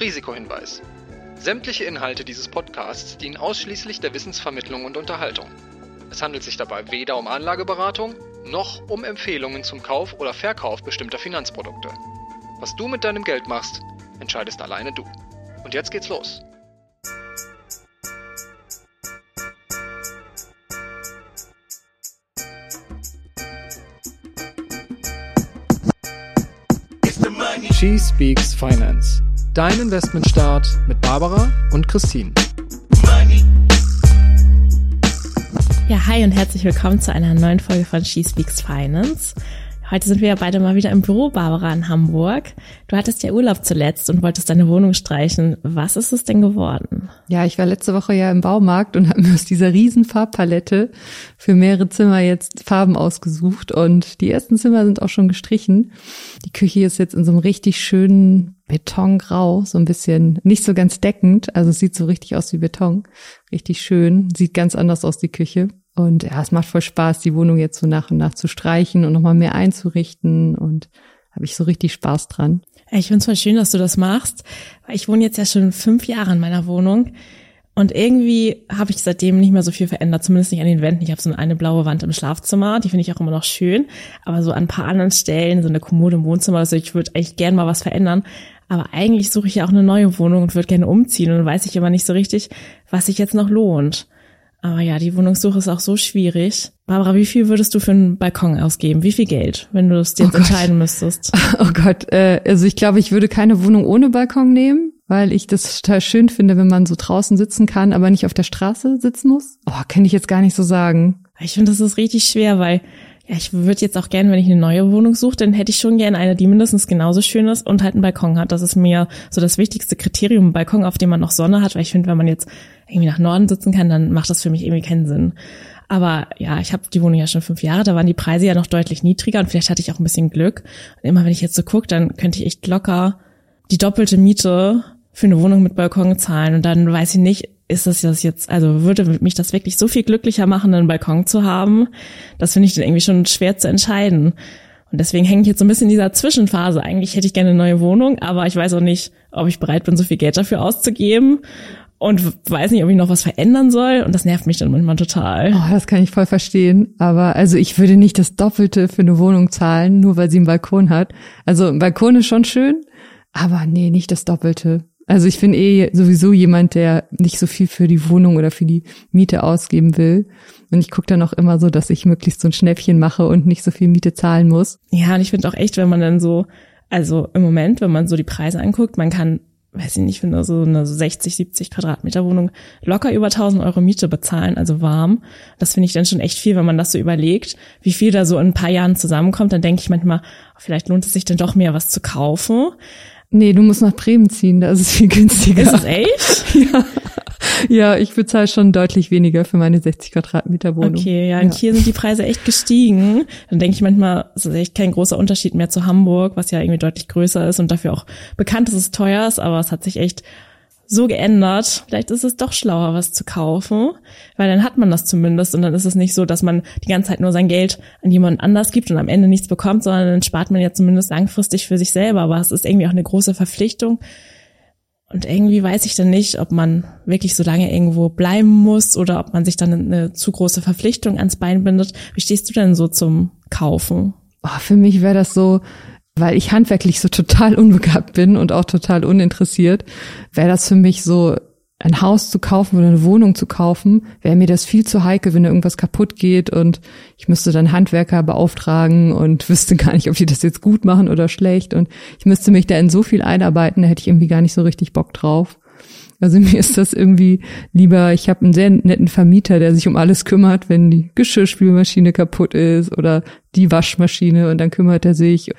Risikohinweis. Sämtliche Inhalte dieses Podcasts dienen ausschließlich der Wissensvermittlung und Unterhaltung. Es handelt sich dabei weder um Anlageberatung noch um Empfehlungen zum Kauf oder Verkauf bestimmter Finanzprodukte. Was du mit deinem Geld machst, entscheidest alleine du. Und jetzt geht's los. She Speaks Finance. Dein Investmentstart mit Barbara und Christine. Ja, hi und herzlich willkommen zu einer neuen Folge von She Speaks Finance. Heute sind wir ja beide mal wieder im Büro, Barbara, in Hamburg. Du hattest ja Urlaub zuletzt und wolltest deine Wohnung streichen. Was ist es denn geworden? Ja, ich war letzte Woche ja im Baumarkt und habe mir aus dieser riesen Farbpalette für mehrere Zimmer jetzt Farben ausgesucht und die ersten Zimmer sind auch schon gestrichen. Die Küche ist jetzt in so einem richtig schönen Betongrau, so ein bisschen nicht so ganz deckend, also es sieht so richtig aus wie Beton, richtig schön, sieht ganz anders aus die Küche. Und ja, es macht voll Spaß, die Wohnung jetzt so nach und nach zu streichen und nochmal mehr einzurichten und habe ich so richtig Spaß dran. Ich finde es voll schön, dass du das machst, weil ich wohne jetzt ja schon fünf Jahre in meiner Wohnung und irgendwie habe ich seitdem nicht mehr so viel verändert, zumindest nicht an den Wänden. Ich habe so eine blaue Wand im Schlafzimmer, die finde ich auch immer noch schön, aber so an ein paar anderen Stellen, so eine Kommode im Wohnzimmer, also ich würde eigentlich gerne mal was verändern, aber eigentlich suche ich ja auch eine neue Wohnung und würde gerne umziehen und weiß ich immer nicht so richtig, was sich jetzt noch lohnt. Aber ja, die Wohnungssuche ist auch so schwierig. Barbara, wie viel würdest du für einen Balkon ausgeben? Wie viel Geld, wenn du es jetzt oh entscheiden müsstest? Oh Gott, äh, also ich glaube, ich würde keine Wohnung ohne Balkon nehmen, weil ich das total schön finde, wenn man so draußen sitzen kann, aber nicht auf der Straße sitzen muss. Oh, kann ich jetzt gar nicht so sagen. Ich finde, das ist richtig schwer, weil ja, ich würde jetzt auch gerne, wenn ich eine neue Wohnung suche, dann hätte ich schon gerne eine, die mindestens genauso schön ist und halt einen Balkon hat. Das ist mir so das wichtigste Kriterium, ein Balkon, auf dem man noch Sonne hat, weil ich finde, wenn man jetzt irgendwie nach Norden sitzen kann, dann macht das für mich irgendwie keinen Sinn. Aber ja, ich habe die Wohnung ja schon fünf Jahre, da waren die Preise ja noch deutlich niedriger und vielleicht hatte ich auch ein bisschen Glück. Und immer wenn ich jetzt so gucke, dann könnte ich echt locker die doppelte Miete für eine Wohnung mit Balkon zahlen und dann weiß ich nicht, ist das jetzt, also würde mich das wirklich so viel glücklicher machen, einen Balkon zu haben? Das finde ich dann irgendwie schon schwer zu entscheiden. Und deswegen hänge ich jetzt so ein bisschen in dieser Zwischenphase. Eigentlich hätte ich gerne eine neue Wohnung, aber ich weiß auch nicht, ob ich bereit bin, so viel Geld dafür auszugeben und weiß nicht, ob ich noch was verändern soll. Und das nervt mich dann manchmal total. Oh, das kann ich voll verstehen. Aber also ich würde nicht das Doppelte für eine Wohnung zahlen, nur weil sie einen Balkon hat. Also ein Balkon ist schon schön, aber nee, nicht das Doppelte. Also ich bin eh sowieso jemand, der nicht so viel für die Wohnung oder für die Miete ausgeben will. Und ich gucke dann auch immer so, dass ich möglichst so ein Schnäppchen mache und nicht so viel Miete zahlen muss. Ja, und ich finde auch echt, wenn man dann so, also im Moment, wenn man so die Preise anguckt, man kann, weiß ich nicht, ich finde so eine 60, 70 Quadratmeter Wohnung locker über 1000 Euro Miete bezahlen, also warm. Das finde ich dann schon echt viel, wenn man das so überlegt, wie viel da so in ein paar Jahren zusammenkommt. Dann denke ich manchmal, vielleicht lohnt es sich dann doch mehr was zu kaufen. Nee, du musst nach Bremen ziehen, da ist es viel günstiger. Ist es echt? ja. Ja, ich bezahle schon deutlich weniger für meine 60 Quadratmeter Wohnung. Okay, ja, und ja. hier sind die Preise echt gestiegen. Dann denke ich manchmal, es ist echt kein großer Unterschied mehr zu Hamburg, was ja irgendwie deutlich größer ist und dafür auch bekannt ist, es teuer ist, aber es hat sich echt so geändert. Vielleicht ist es doch schlauer, was zu kaufen, weil dann hat man das zumindest und dann ist es nicht so, dass man die ganze Zeit nur sein Geld an jemanden anders gibt und am Ende nichts bekommt, sondern dann spart man ja zumindest langfristig für sich selber. Aber es ist irgendwie auch eine große Verpflichtung. Und irgendwie weiß ich dann nicht, ob man wirklich so lange irgendwo bleiben muss oder ob man sich dann eine zu große Verpflichtung ans Bein bindet. Wie stehst du denn so zum Kaufen? Oh, für mich wäre das so, weil ich handwerklich so total unbegabt bin und auch total uninteressiert, wäre das für mich so ein Haus zu kaufen oder eine Wohnung zu kaufen, wäre mir das viel zu heikel, wenn da irgendwas kaputt geht und ich müsste dann Handwerker beauftragen und wüsste gar nicht, ob die das jetzt gut machen oder schlecht und ich müsste mich da in so viel einarbeiten, da hätte ich irgendwie gar nicht so richtig Bock drauf. Also mir ist das irgendwie lieber, ich habe einen sehr netten Vermieter, der sich um alles kümmert, wenn die Geschirrspülmaschine kaputt ist oder die Waschmaschine und dann kümmert er sich.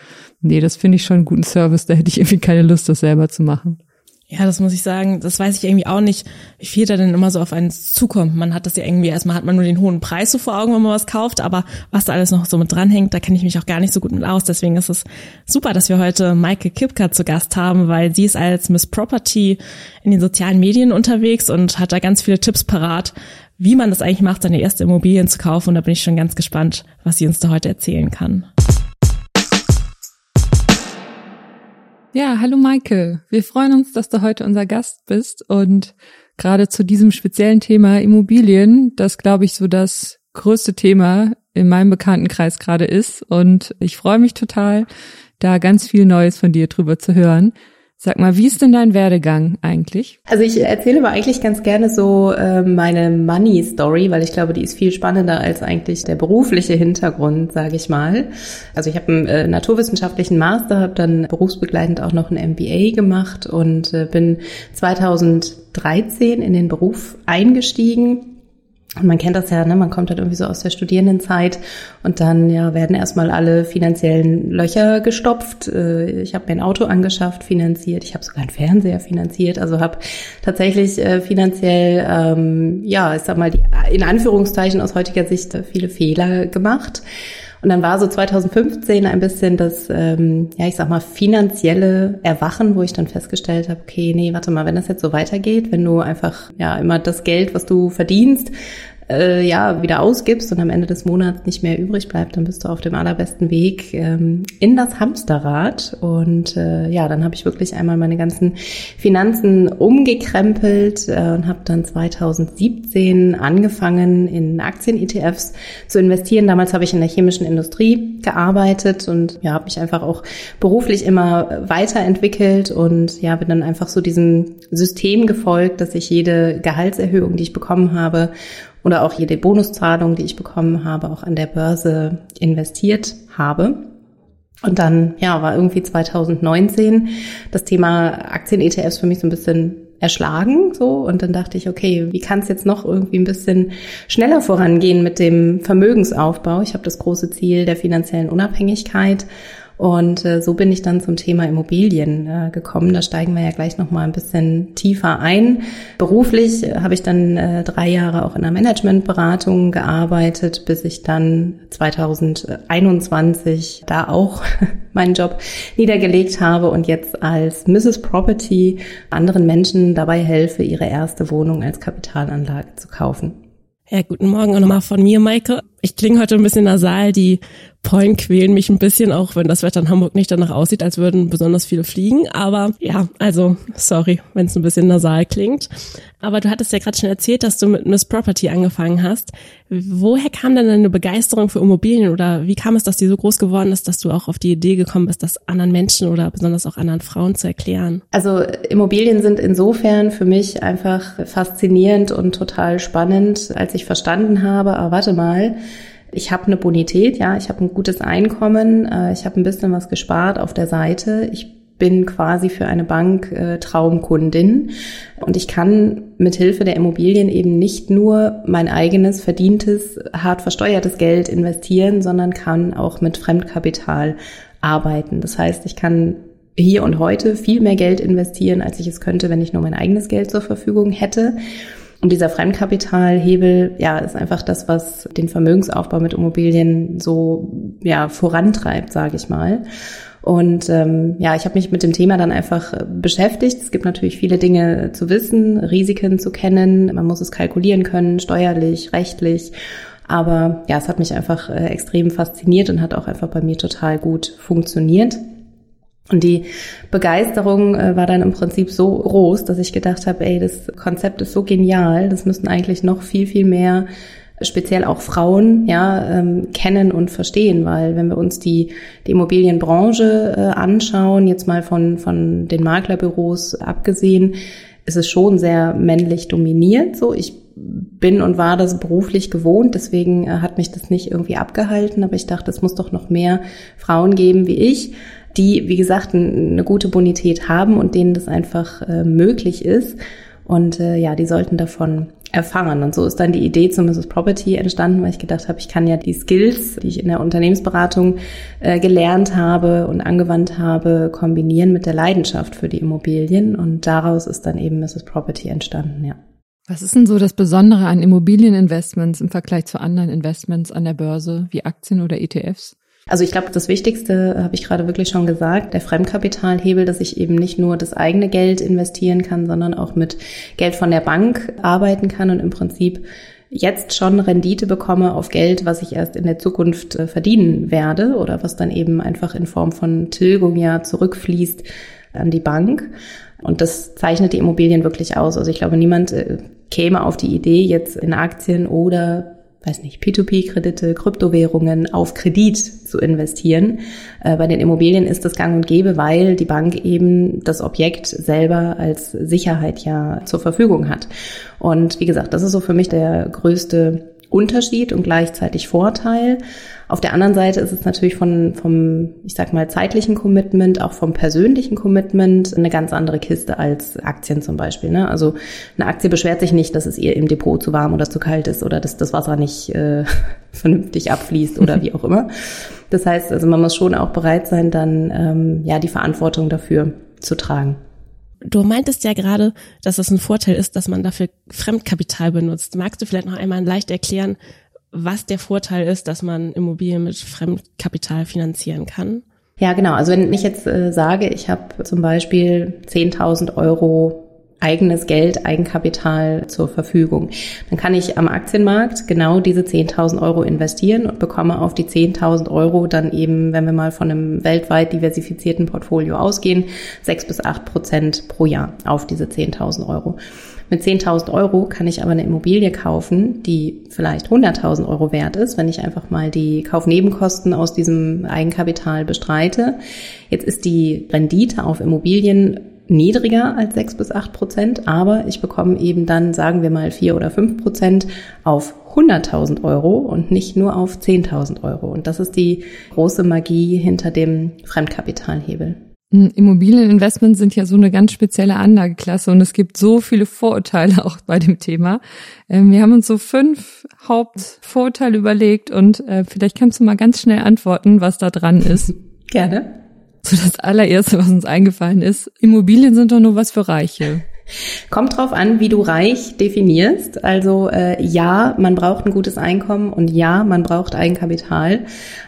Nee, das finde ich schon einen guten Service, da hätte ich irgendwie keine Lust, das selber zu machen. Ja, das muss ich sagen, das weiß ich irgendwie auch nicht, wie viel da denn immer so auf einen zukommt. Man hat das ja irgendwie, erstmal hat man nur den hohen Preis so vor Augen, wenn man was kauft, aber was da alles noch so mit dranhängt, da kenne ich mich auch gar nicht so gut mit aus. Deswegen ist es super, dass wir heute Maike Kipka zu Gast haben, weil sie ist als Miss Property in den sozialen Medien unterwegs und hat da ganz viele Tipps parat, wie man das eigentlich macht, seine erste Immobilien zu kaufen. Und da bin ich schon ganz gespannt, was sie uns da heute erzählen kann. Ja, hallo Maike. Wir freuen uns, dass du heute unser Gast bist und gerade zu diesem speziellen Thema Immobilien, das glaube ich so das größte Thema in meinem Bekanntenkreis gerade ist. Und ich freue mich total, da ganz viel Neues von dir drüber zu hören. Sag mal, wie ist denn dein Werdegang eigentlich? Also ich erzähle aber eigentlich ganz gerne so äh, meine Money Story, weil ich glaube, die ist viel spannender als eigentlich der berufliche Hintergrund, sage ich mal. Also ich habe einen äh, naturwissenschaftlichen Master, habe dann berufsbegleitend auch noch ein MBA gemacht und äh, bin 2013 in den Beruf eingestiegen und man kennt das ja, ne? man kommt halt irgendwie so aus der Studierendenzeit und dann ja werden erstmal alle finanziellen Löcher gestopft. Äh, ich habe mir ein Auto angeschafft, finanziert. Ich habe sogar einen Fernseher finanziert. Also habe tatsächlich äh, finanziell, ähm, ja, ich sag mal, die, in Anführungszeichen aus heutiger Sicht viele Fehler gemacht. Und dann war so 2015 ein bisschen das, ähm, ja, ich sag mal, finanzielle Erwachen, wo ich dann festgestellt habe, okay, nee, warte mal, wenn das jetzt so weitergeht, wenn du einfach ja immer das Geld, was du verdienst, äh, ja wieder ausgibst und am Ende des Monats nicht mehr übrig bleibt, dann bist du auf dem allerbesten Weg ähm, in das Hamsterrad. Und äh, ja, dann habe ich wirklich einmal meine ganzen Finanzen umgekrempelt äh, und habe dann 2017 angefangen, in Aktien-ETFs zu investieren. Damals habe ich in der chemischen Industrie gearbeitet und ja, habe mich einfach auch beruflich immer weiterentwickelt und ja, bin dann einfach so diesem System gefolgt, dass ich jede Gehaltserhöhung, die ich bekommen habe, oder auch jede Bonuszahlung, die ich bekommen habe, auch an der Börse investiert habe. Und dann, ja, war irgendwie 2019 das Thema Aktien-ETFs für mich so ein bisschen erschlagen, so. Und dann dachte ich, okay, wie kann es jetzt noch irgendwie ein bisschen schneller vorangehen mit dem Vermögensaufbau? Ich habe das große Ziel der finanziellen Unabhängigkeit und äh, so bin ich dann zum Thema Immobilien äh, gekommen. Da steigen wir ja gleich noch mal ein bisschen tiefer ein. Beruflich äh, habe ich dann äh, drei Jahre auch in der Managementberatung gearbeitet, bis ich dann 2021 da auch meinen Job niedergelegt habe und jetzt als Mrs. Property anderen Menschen dabei helfe, ihre erste Wohnung als Kapitalanlage zu kaufen. Ja, guten Morgen auch nochmal von mir, Maike. Ich klinge heute ein bisschen nasal. Die Pollen quälen mich ein bisschen, auch wenn das Wetter in Hamburg nicht danach aussieht, als würden besonders viele fliegen. Aber ja, also sorry, wenn es ein bisschen nasal klingt. Aber du hattest ja gerade schon erzählt, dass du mit Miss Property angefangen hast. Woher kam denn deine Begeisterung für Immobilien oder wie kam es, dass die so groß geworden ist, dass du auch auf die Idee gekommen bist, das anderen Menschen oder besonders auch anderen Frauen zu erklären? Also Immobilien sind insofern für mich einfach faszinierend und total spannend, als ich verstanden habe, aber warte mal, ich habe eine Bonität, ja, ich habe ein gutes Einkommen, äh, ich habe ein bisschen was gespart auf der Seite. Ich bin quasi für eine Bank äh, Traumkundin und ich kann mit Hilfe der Immobilien eben nicht nur mein eigenes verdientes, hart versteuertes Geld investieren, sondern kann auch mit Fremdkapital arbeiten. Das heißt, ich kann hier und heute viel mehr Geld investieren, als ich es könnte, wenn ich nur mein eigenes Geld zur Verfügung hätte. Und dieser Fremdkapitalhebel, ja, ist einfach das, was den Vermögensaufbau mit Immobilien so ja vorantreibt, sage ich mal. Und ähm, ja, ich habe mich mit dem Thema dann einfach beschäftigt. Es gibt natürlich viele Dinge zu wissen, Risiken zu kennen. Man muss es kalkulieren können, steuerlich, rechtlich. Aber ja, es hat mich einfach äh, extrem fasziniert und hat auch einfach bei mir total gut funktioniert. Und die Begeisterung äh, war dann im Prinzip so groß, dass ich gedacht habe, ey, das Konzept ist so genial, das müssten eigentlich noch viel, viel mehr speziell auch Frauen ja ähm, kennen und verstehen, weil wenn wir uns die die Immobilienbranche äh, anschauen, jetzt mal von von den Maklerbüros abgesehen, ist es schon sehr männlich dominiert. So, ich bin und war das beruflich gewohnt, deswegen äh, hat mich das nicht irgendwie abgehalten, aber ich dachte, es muss doch noch mehr Frauen geben wie ich die, wie gesagt, eine gute Bonität haben und denen das einfach äh, möglich ist. Und äh, ja, die sollten davon erfahren. Und so ist dann die Idee zu Mrs. Property entstanden, weil ich gedacht habe, ich kann ja die Skills, die ich in der Unternehmensberatung äh, gelernt habe und angewandt habe, kombinieren mit der Leidenschaft für die Immobilien. Und daraus ist dann eben Mrs. Property entstanden, ja. Was ist denn so das Besondere an Immobilieninvestments im Vergleich zu anderen Investments an der Börse wie Aktien oder ETFs? Also ich glaube, das Wichtigste habe ich gerade wirklich schon gesagt, der Fremdkapitalhebel, dass ich eben nicht nur das eigene Geld investieren kann, sondern auch mit Geld von der Bank arbeiten kann und im Prinzip jetzt schon Rendite bekomme auf Geld, was ich erst in der Zukunft äh, verdienen werde oder was dann eben einfach in Form von Tilgung ja zurückfließt an die Bank. Und das zeichnet die Immobilien wirklich aus. Also ich glaube, niemand äh, käme auf die Idee, jetzt in Aktien oder weiß nicht, P2P-Kredite, Kryptowährungen auf Kredit zu investieren. Äh, bei den Immobilien ist das gang und gäbe, weil die Bank eben das Objekt selber als Sicherheit ja zur Verfügung hat. Und wie gesagt, das ist so für mich der größte Unterschied und gleichzeitig Vorteil. Auf der anderen Seite ist es natürlich von, vom, ich sag mal, zeitlichen Commitment, auch vom persönlichen Commitment eine ganz andere Kiste als Aktien zum Beispiel. Ne? Also eine Aktie beschwert sich nicht, dass es ihr im Depot zu warm oder zu kalt ist oder dass das Wasser nicht äh, vernünftig abfließt oder wie auch immer. Das heißt, also man muss schon auch bereit sein, dann ähm, ja die Verantwortung dafür zu tragen. Du meintest ja gerade, dass es ein Vorteil ist, dass man dafür Fremdkapital benutzt. Magst du vielleicht noch einmal leicht erklären, was der Vorteil ist, dass man Immobilien mit Fremdkapital finanzieren kann? Ja, genau. Also wenn ich jetzt äh, sage, ich habe zum Beispiel 10.000 Euro eigenes Geld, Eigenkapital zur Verfügung. Dann kann ich am Aktienmarkt genau diese 10.000 Euro investieren und bekomme auf die 10.000 Euro dann eben, wenn wir mal von einem weltweit diversifizierten Portfolio ausgehen, 6 bis 8 Prozent pro Jahr auf diese 10.000 Euro. Mit 10.000 Euro kann ich aber eine Immobilie kaufen, die vielleicht 100.000 Euro wert ist, wenn ich einfach mal die Kaufnebenkosten aus diesem Eigenkapital bestreite. Jetzt ist die Rendite auf Immobilien niedriger als 6 bis 8 Prozent, aber ich bekomme eben dann, sagen wir mal, 4 oder 5 Prozent auf 100.000 Euro und nicht nur auf 10.000 Euro. Und das ist die große Magie hinter dem Fremdkapitalhebel. Hm, Immobilieninvestments sind ja so eine ganz spezielle Anlageklasse und es gibt so viele Vorurteile auch bei dem Thema. Ähm, wir haben uns so fünf Hauptvorurteile überlegt und äh, vielleicht kannst du mal ganz schnell antworten, was da dran ist. Gerne. So das allererste, was uns eingefallen ist. Immobilien sind doch nur was für Reiche. Kommt drauf an, wie du reich definierst. Also äh, ja, man braucht ein gutes Einkommen und ja, man braucht Eigenkapital.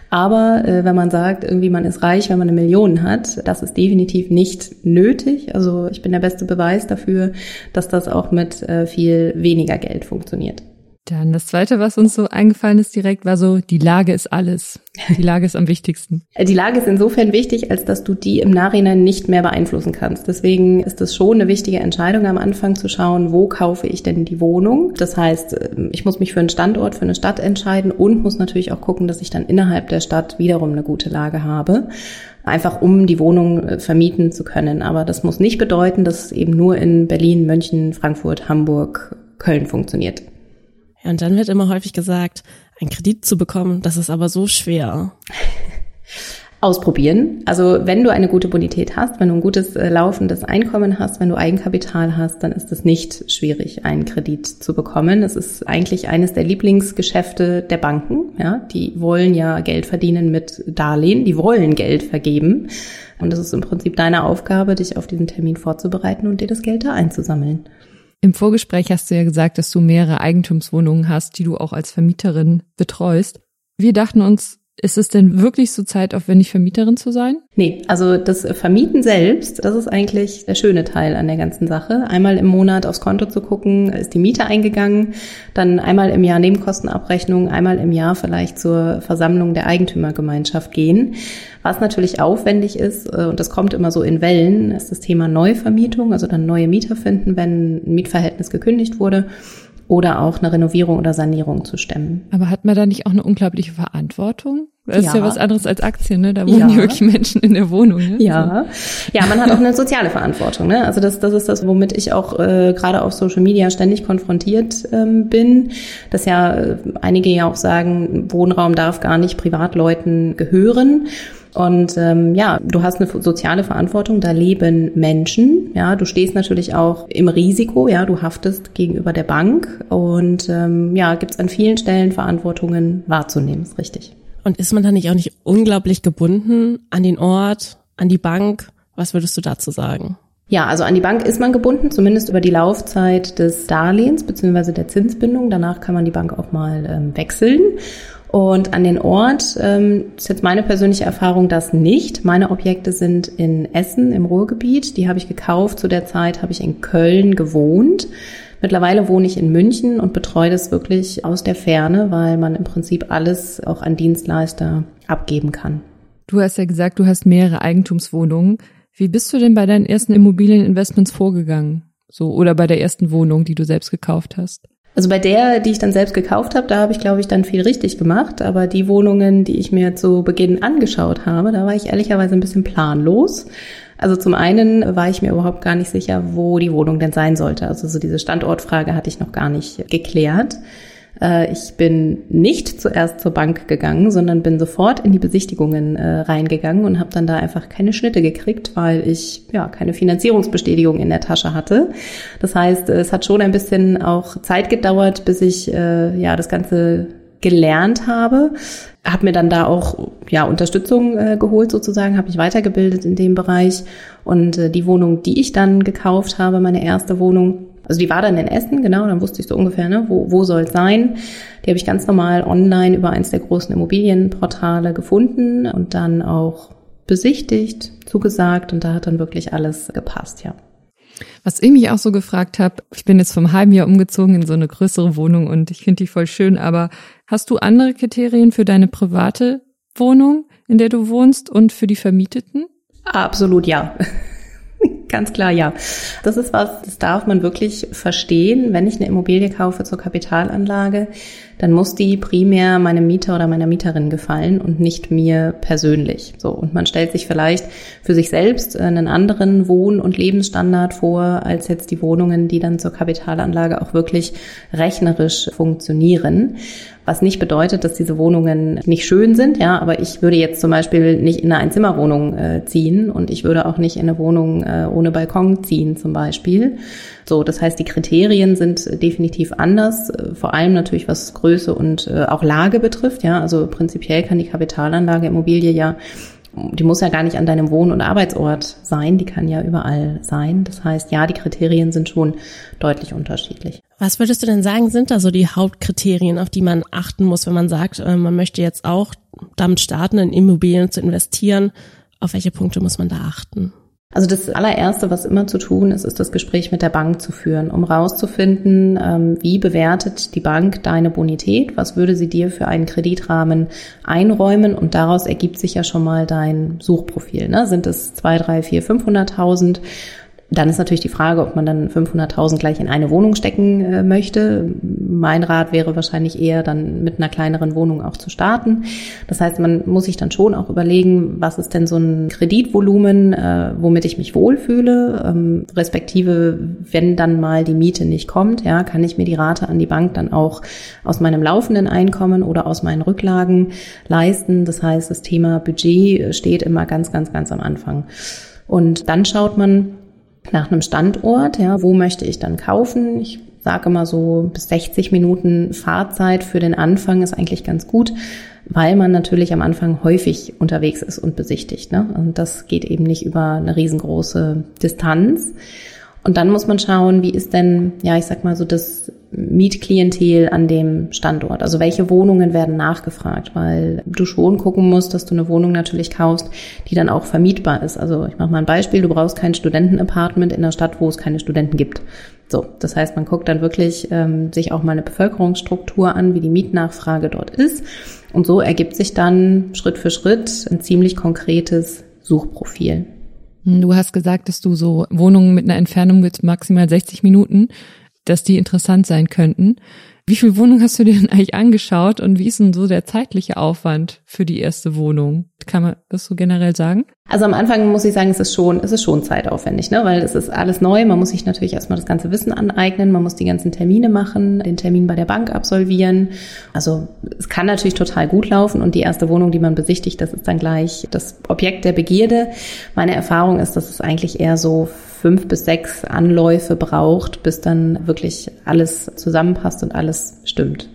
Aber äh, wenn man sagt, irgendwie man ist reich, wenn man eine Million hat, das ist definitiv nicht nötig. Also ich bin der beste Beweis dafür, dass das auch mit äh, viel weniger Geld funktioniert. Dann das zweite, was uns so eingefallen ist direkt, war so, die Lage ist alles. Die Lage ist am wichtigsten. Die Lage ist insofern wichtig, als dass du die im Nachhinein nicht mehr beeinflussen kannst. Deswegen ist es schon eine wichtige Entscheidung am Anfang zu schauen, wo kaufe ich denn die Wohnung. Das heißt, ich muss mich für einen Standort, für eine Stadt entscheiden und muss natürlich auch gucken, dass ich dann innerhalb der Stadt wiederum eine gute Lage habe einfach um die Wohnung äh, vermieten zu können. Aber das muss nicht bedeuten, dass es eben nur in Berlin, München, Frankfurt, Hamburg, Köln funktioniert. Ja, und dann wird immer häufig gesagt, einen Kredit zu bekommen, das ist aber so schwer. Ausprobieren. Also wenn du eine gute Bonität hast, wenn du ein gutes äh, laufendes Einkommen hast, wenn du Eigenkapital hast, dann ist es nicht schwierig, einen Kredit zu bekommen. Es ist eigentlich eines der Lieblingsgeschäfte der Banken. Ja, die wollen ja Geld verdienen mit Darlehen, die wollen Geld vergeben. Und es ist im Prinzip deine Aufgabe, dich auf diesen Termin vorzubereiten und dir das Geld da einzusammeln. Im Vorgespräch hast du ja gesagt, dass du mehrere Eigentumswohnungen hast, die du auch als Vermieterin betreust. Wir dachten uns, ist es denn wirklich so zeitaufwendig, Vermieterin zu sein? Nee, also das Vermieten selbst, das ist eigentlich der schöne Teil an der ganzen Sache. Einmal im Monat aufs Konto zu gucken, ist die Miete eingegangen, dann einmal im Jahr Nebenkostenabrechnung, einmal im Jahr vielleicht zur Versammlung der Eigentümergemeinschaft gehen. Was natürlich aufwendig ist, äh, und das kommt immer so in Wellen, ist das Thema Neuvermietung, also dann neue Mieter finden, wenn ein Mietverhältnis gekündigt wurde oder auch eine Renovierung oder Sanierung zu stemmen. Aber hat man da nicht auch eine unglaubliche Verantwortung? Das ja. ist ja was anderes als Aktien, ne? Da wohnen ja. wirklich Menschen in der Wohnung. Ne? Ja, ja, man hat auch eine soziale Verantwortung. Ne? Also das, das ist das, womit ich auch äh, gerade auf Social Media ständig konfrontiert ähm, bin. Dass ja äh, einige ja auch sagen, Wohnraum darf gar nicht Privatleuten gehören. Und ähm, ja, du hast eine soziale Verantwortung, da leben Menschen. Ja, du stehst natürlich auch im Risiko, ja, du haftest gegenüber der Bank und ähm, ja, gibt es an vielen Stellen Verantwortungen wahrzunehmen, ist richtig. Und ist man da nicht auch nicht unglaublich gebunden an den Ort, an die Bank? Was würdest du dazu sagen? Ja, also an die Bank ist man gebunden, zumindest über die Laufzeit des Darlehens beziehungsweise der Zinsbindung. Danach kann man die Bank auch mal ähm, wechseln. Und an den Ort ähm, ist jetzt meine persönliche Erfahrung das nicht. Meine Objekte sind in Essen im Ruhrgebiet. Die habe ich gekauft. Zu der Zeit habe ich in Köln gewohnt. Mittlerweile wohne ich in München und betreue das wirklich aus der Ferne, weil man im Prinzip alles auch an Dienstleister abgeben kann. Du hast ja gesagt, du hast mehrere Eigentumswohnungen. Wie bist du denn bei deinen ersten Immobilieninvestments vorgegangen? So, oder bei der ersten Wohnung, die du selbst gekauft hast? Also bei der, die ich dann selbst gekauft habe, da habe ich, glaube ich, dann viel richtig gemacht. Aber die Wohnungen, die ich mir zu Beginn angeschaut habe, da war ich ehrlicherweise ein bisschen planlos. Also zum einen war ich mir überhaupt gar nicht sicher, wo die Wohnung denn sein sollte. Also so diese Standortfrage hatte ich noch gar nicht geklärt. Äh, ich bin nicht zuerst zur Bank gegangen, sondern bin sofort in die Besichtigungen äh, reingegangen und habe dann da einfach keine Schnitte gekriegt, weil ich ja keine Finanzierungsbestätigung in der Tasche hatte. Das heißt, es hat schon ein bisschen auch Zeit gedauert, bis ich äh, ja das Ganze gelernt habe, habe mir dann da auch ja Unterstützung äh, geholt sozusagen, habe mich weitergebildet in dem Bereich und äh, die Wohnung, die ich dann gekauft habe, meine erste Wohnung, also die war dann in Essen, genau, dann wusste ich so ungefähr, ne, wo, wo soll sein. Die habe ich ganz normal online über eins der großen Immobilienportale gefunden und dann auch besichtigt, zugesagt und da hat dann wirklich alles gepasst, ja. Was ich mich auch so gefragt habe, ich bin jetzt vom halben Jahr umgezogen in so eine größere Wohnung und ich finde die voll schön, aber hast du andere Kriterien für deine private Wohnung, in der du wohnst und für die Vermieteten? Absolut ja. Ganz klar, ja. Das ist was, das darf man wirklich verstehen. Wenn ich eine Immobilie kaufe zur Kapitalanlage, dann muss die primär meinem Mieter oder meiner Mieterin gefallen und nicht mir persönlich. So. Und man stellt sich vielleicht für sich selbst einen anderen Wohn- und Lebensstandard vor, als jetzt die Wohnungen, die dann zur Kapitalanlage auch wirklich rechnerisch funktionieren. Was nicht bedeutet, dass diese Wohnungen nicht schön sind, ja, aber ich würde jetzt zum Beispiel nicht in eine Einzimmerwohnung äh, ziehen und ich würde auch nicht in eine Wohnung äh, ohne Balkon ziehen zum Beispiel. So, das heißt, die Kriterien sind definitiv anders, äh, vor allem natürlich was Größe und äh, auch Lage betrifft, ja. Also prinzipiell kann die Kapitalanlage Immobilie ja die muss ja gar nicht an deinem Wohn- und Arbeitsort sein, die kann ja überall sein. Das heißt, ja, die Kriterien sind schon deutlich unterschiedlich. Was würdest du denn sagen, sind da so die Hauptkriterien, auf die man achten muss, wenn man sagt, äh, man möchte jetzt auch damit starten, in Immobilien zu investieren? Auf welche Punkte muss man da achten? Also das allererste, was immer zu tun ist, ist das Gespräch mit der Bank zu führen, um rauszufinden, ähm, wie bewertet die Bank deine Bonität, was würde sie dir für einen Kreditrahmen einräumen und daraus ergibt sich ja schon mal dein Suchprofil. Ne? Sind es zwei, drei, vier, 500.000? Dann ist natürlich die Frage, ob man dann 500.000 gleich in eine Wohnung stecken äh, möchte. Mein Rat wäre wahrscheinlich eher dann mit einer kleineren Wohnung auch zu starten. Das heißt, man muss sich dann schon auch überlegen, was ist denn so ein Kreditvolumen, äh, womit ich mich wohlfühle, ähm, respektive wenn dann mal die Miete nicht kommt, ja, kann ich mir die Rate an die Bank dann auch aus meinem laufenden Einkommen oder aus meinen Rücklagen leisten. Das heißt, das Thema Budget steht immer ganz, ganz, ganz am Anfang. Und dann schaut man, nach einem Standort, ja, wo möchte ich dann kaufen? Ich sage immer so bis 60 Minuten Fahrzeit für den Anfang ist eigentlich ganz gut, weil man natürlich am Anfang häufig unterwegs ist und besichtigt. Ne? Und das geht eben nicht über eine riesengroße Distanz. Und dann muss man schauen, wie ist denn, ja, ich sag mal so das Mietklientel an dem Standort? Also welche Wohnungen werden nachgefragt? Weil du schon gucken musst, dass du eine Wohnung natürlich kaufst, die dann auch vermietbar ist. Also ich mache mal ein Beispiel, du brauchst kein Studentenapartment in einer Stadt, wo es keine Studenten gibt. So, das heißt, man guckt dann wirklich ähm, sich auch mal eine Bevölkerungsstruktur an, wie die Mietnachfrage dort ist. Und so ergibt sich dann Schritt für Schritt ein ziemlich konkretes Suchprofil. Du hast gesagt, dass du so Wohnungen mit einer Entfernung mit maximal 60 Minuten, dass die interessant sein könnten. Wie viel Wohnungen hast du dir denn eigentlich angeschaut und wie ist denn so der zeitliche Aufwand für die erste Wohnung? Kann man das so generell sagen? Also am Anfang muss ich sagen, es ist schon, es ist schon zeitaufwendig, ne? weil es ist alles neu. Man muss sich natürlich erstmal das ganze Wissen aneignen. Man muss die ganzen Termine machen, den Termin bei der Bank absolvieren. Also es kann natürlich total gut laufen und die erste Wohnung, die man besichtigt, das ist dann gleich das Objekt der Begierde. Meine Erfahrung ist, dass es eigentlich eher so fünf bis sechs Anläufe braucht, bis dann wirklich alles zusammenpasst und alles stimmt.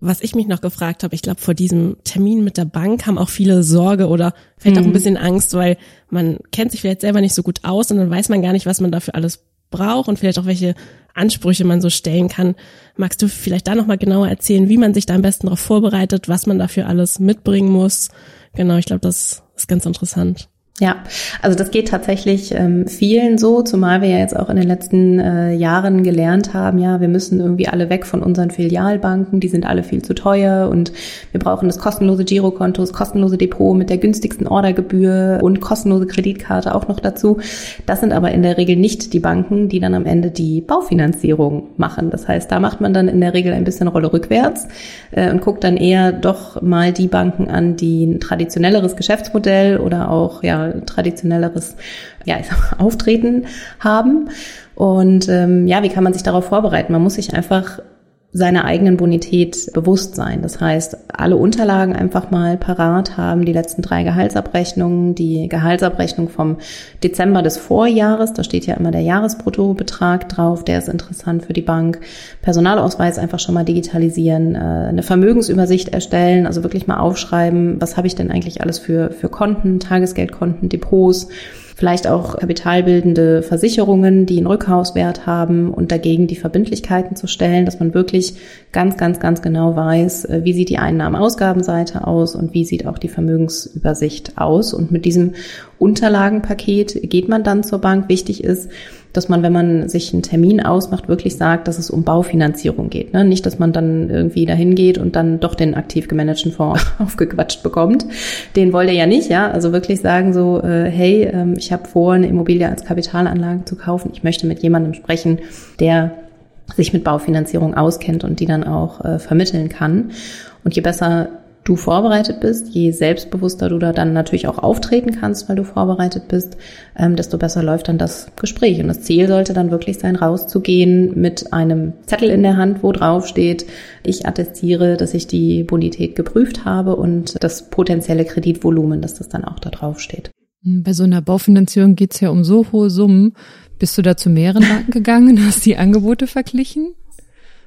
Was ich mich noch gefragt habe, ich glaube, vor diesem Termin mit der Bank haben auch viele Sorge oder vielleicht mhm. auch ein mhm. bisschen Angst, weil man kennt sich vielleicht selber nicht so gut aus und dann weiß man gar nicht, was man dafür alles braucht und vielleicht auch welche Ansprüche man so stellen kann. Magst du vielleicht da nochmal genauer erzählen, wie man sich da am besten darauf vorbereitet, was man dafür alles mitbringen muss? Genau, ich glaube, das ist ganz interessant. Ja, also das geht tatsächlich ähm, vielen so, zumal wir ja jetzt auch in den letzten äh, Jahren gelernt haben, ja, wir müssen irgendwie alle weg von unseren Filialbanken, die sind alle viel zu teuer und wir brauchen das kostenlose Girokonto, das kostenlose Depot mit der günstigsten Ordergebühr und kostenlose Kreditkarte auch noch dazu. Das sind aber in der Regel nicht die Banken, die dann am Ende die Baufinanzierung machen. Das heißt, da macht man dann in der Regel ein bisschen Rolle rückwärts äh, und guckt dann eher doch mal die Banken an, die ein traditionelleres Geschäftsmodell oder auch ja traditionelleres ja, mal, Auftreten haben. Und ähm, ja, wie kann man sich darauf vorbereiten? Man muss sich einfach seiner eigenen Bonität bewusst sein. Das heißt, alle Unterlagen einfach mal parat haben, die letzten drei Gehaltsabrechnungen, die Gehaltsabrechnung vom Dezember des Vorjahres, da steht ja immer der Jahresbruttobetrag drauf, der ist interessant für die Bank. Personalausweis einfach schon mal digitalisieren, äh, eine Vermögensübersicht erstellen, also wirklich mal aufschreiben, was habe ich denn eigentlich alles für, für Konten, Tagesgeldkonten, Depots, vielleicht auch kapitalbildende Versicherungen, die einen Rückhauswert haben und dagegen die Verbindlichkeiten zu stellen, dass man wirklich ganz, ganz, ganz genau weiß, äh, wie sieht die Einnahmen-Ausgabenseite aus und wie sieht auch die Vermögensübersicht aus. Und mit diesem Unterlagenpaket geht man dann zur Bank. Wichtig ist, dass man, wenn man sich einen Termin ausmacht, wirklich sagt, dass es um Baufinanzierung geht. Ne? Nicht, dass man dann irgendwie dahin geht und dann doch den aktiv gemanagten Fonds aufgequatscht bekommt. Den wollt ihr ja nicht, ja. Also wirklich sagen so, äh, hey, ähm, ich habe vor, eine Immobilie als Kapitalanlage zu kaufen. Ich möchte mit jemandem sprechen, der sich mit Baufinanzierung auskennt und die dann auch äh, vermitteln kann. Und je besser du vorbereitet bist, je selbstbewusster du da dann natürlich auch auftreten kannst, weil du vorbereitet bist, ähm, desto besser läuft dann das Gespräch. Und das Ziel sollte dann wirklich sein, rauszugehen mit einem Zettel in der Hand, wo drauf steht, ich attestiere, dass ich die Bonität geprüft habe und das potenzielle Kreditvolumen, dass das dann auch da drauf steht. Bei so einer Baufinanzierung geht's ja um so hohe Summen. Bist du da zu mehreren Banken gegangen hast die Angebote verglichen?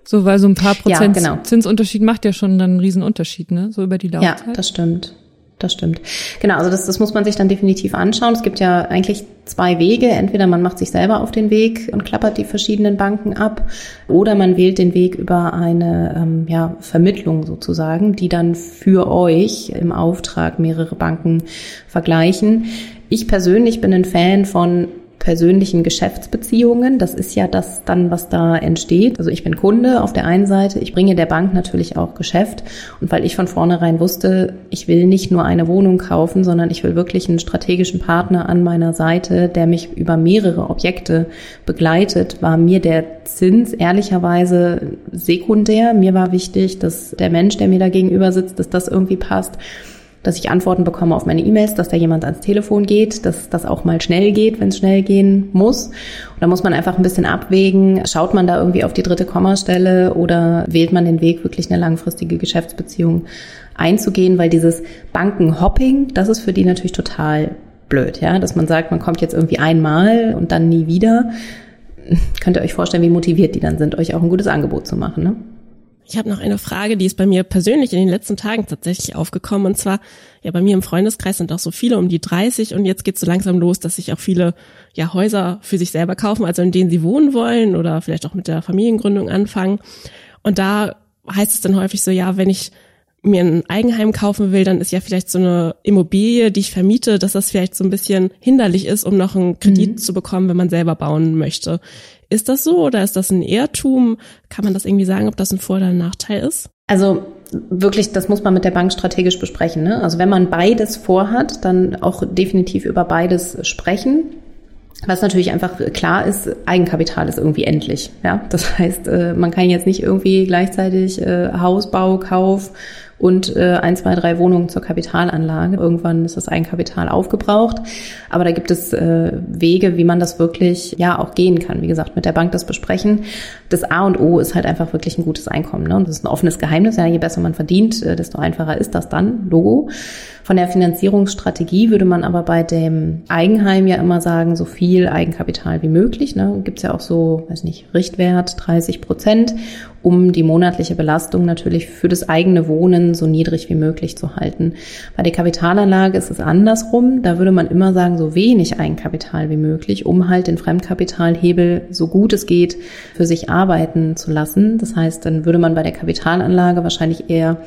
So, weil so ein paar Prozent ja, genau. Zinsunterschied macht ja schon dann einen Riesenunterschied, ne? So über die Laufzeit. Ja, das stimmt. Das stimmt. Genau, also das, das muss man sich dann definitiv anschauen. Es gibt ja eigentlich zwei Wege. Entweder man macht sich selber auf den Weg und klappert die verschiedenen Banken ab, oder man wählt den Weg über eine ähm, ja, Vermittlung sozusagen, die dann für euch im Auftrag mehrere Banken vergleichen. Ich persönlich bin ein Fan von persönlichen Geschäftsbeziehungen. Das ist ja das dann, was da entsteht. Also ich bin Kunde auf der einen Seite, ich bringe der Bank natürlich auch Geschäft. Und weil ich von vornherein wusste, ich will nicht nur eine Wohnung kaufen, sondern ich will wirklich einen strategischen Partner an meiner Seite, der mich über mehrere Objekte begleitet, war mir der Zins ehrlicherweise sekundär. Mir war wichtig, dass der Mensch, der mir da gegenüber sitzt, dass das irgendwie passt dass ich Antworten bekomme auf meine E-Mails, dass da jemand ans Telefon geht, dass das auch mal schnell geht, wenn es schnell gehen muss. Und da muss man einfach ein bisschen abwägen, schaut man da irgendwie auf die dritte Kommastelle oder wählt man den Weg, wirklich eine langfristige Geschäftsbeziehung einzugehen, weil dieses Bankenhopping, das ist für die natürlich total blöd, ja, dass man sagt, man kommt jetzt irgendwie einmal und dann nie wieder. Könnt ihr euch vorstellen, wie motiviert die dann sind, euch auch ein gutes Angebot zu machen, ne? Ich habe noch eine Frage, die ist bei mir persönlich in den letzten Tagen tatsächlich aufgekommen. Und zwar, ja, bei mir im Freundeskreis sind auch so viele um die 30 und jetzt geht's so langsam los, dass sich auch viele ja Häuser für sich selber kaufen, also in denen sie wohnen wollen oder vielleicht auch mit der Familiengründung anfangen. Und da heißt es dann häufig so, ja, wenn ich mir ein Eigenheim kaufen will, dann ist ja vielleicht so eine Immobilie, die ich vermiete, dass das vielleicht so ein bisschen hinderlich ist, um noch einen Kredit mhm. zu bekommen, wenn man selber bauen möchte. Ist das so oder ist das ein Irrtum? Kann man das irgendwie sagen, ob das ein Vor- oder ein Nachteil ist? Also wirklich, das muss man mit der Bank strategisch besprechen. Ne? Also wenn man beides vorhat, dann auch definitiv über beides sprechen. Was natürlich einfach klar ist, Eigenkapital ist irgendwie endlich. Ja, das heißt, äh, man kann jetzt nicht irgendwie gleichzeitig äh, Hausbau, Kauf und äh, ein, zwei, drei Wohnungen zur Kapitalanlage. Irgendwann ist das Eigenkapital aufgebraucht. Aber da gibt es äh, Wege, wie man das wirklich ja auch gehen kann. Wie gesagt, mit der Bank das besprechen. Das A und O ist halt einfach wirklich ein gutes Einkommen. Ne? Und das ist ein offenes Geheimnis. Ja, je besser man verdient, äh, desto einfacher ist das dann. Logo. Von der Finanzierungsstrategie würde man aber bei dem Eigenheim ja immer sagen, so viel Eigenkapital wie möglich. Ne? Gibt es ja auch so, weiß nicht, Richtwert 30 Prozent, um die monatliche Belastung natürlich für das eigene Wohnen so niedrig wie möglich zu halten. Bei der Kapitalanlage ist es andersrum. Da würde man immer sagen, so wenig Eigenkapital wie möglich, um halt den Fremdkapitalhebel so gut es geht für sich arbeiten zu lassen. Das heißt, dann würde man bei der Kapitalanlage wahrscheinlich eher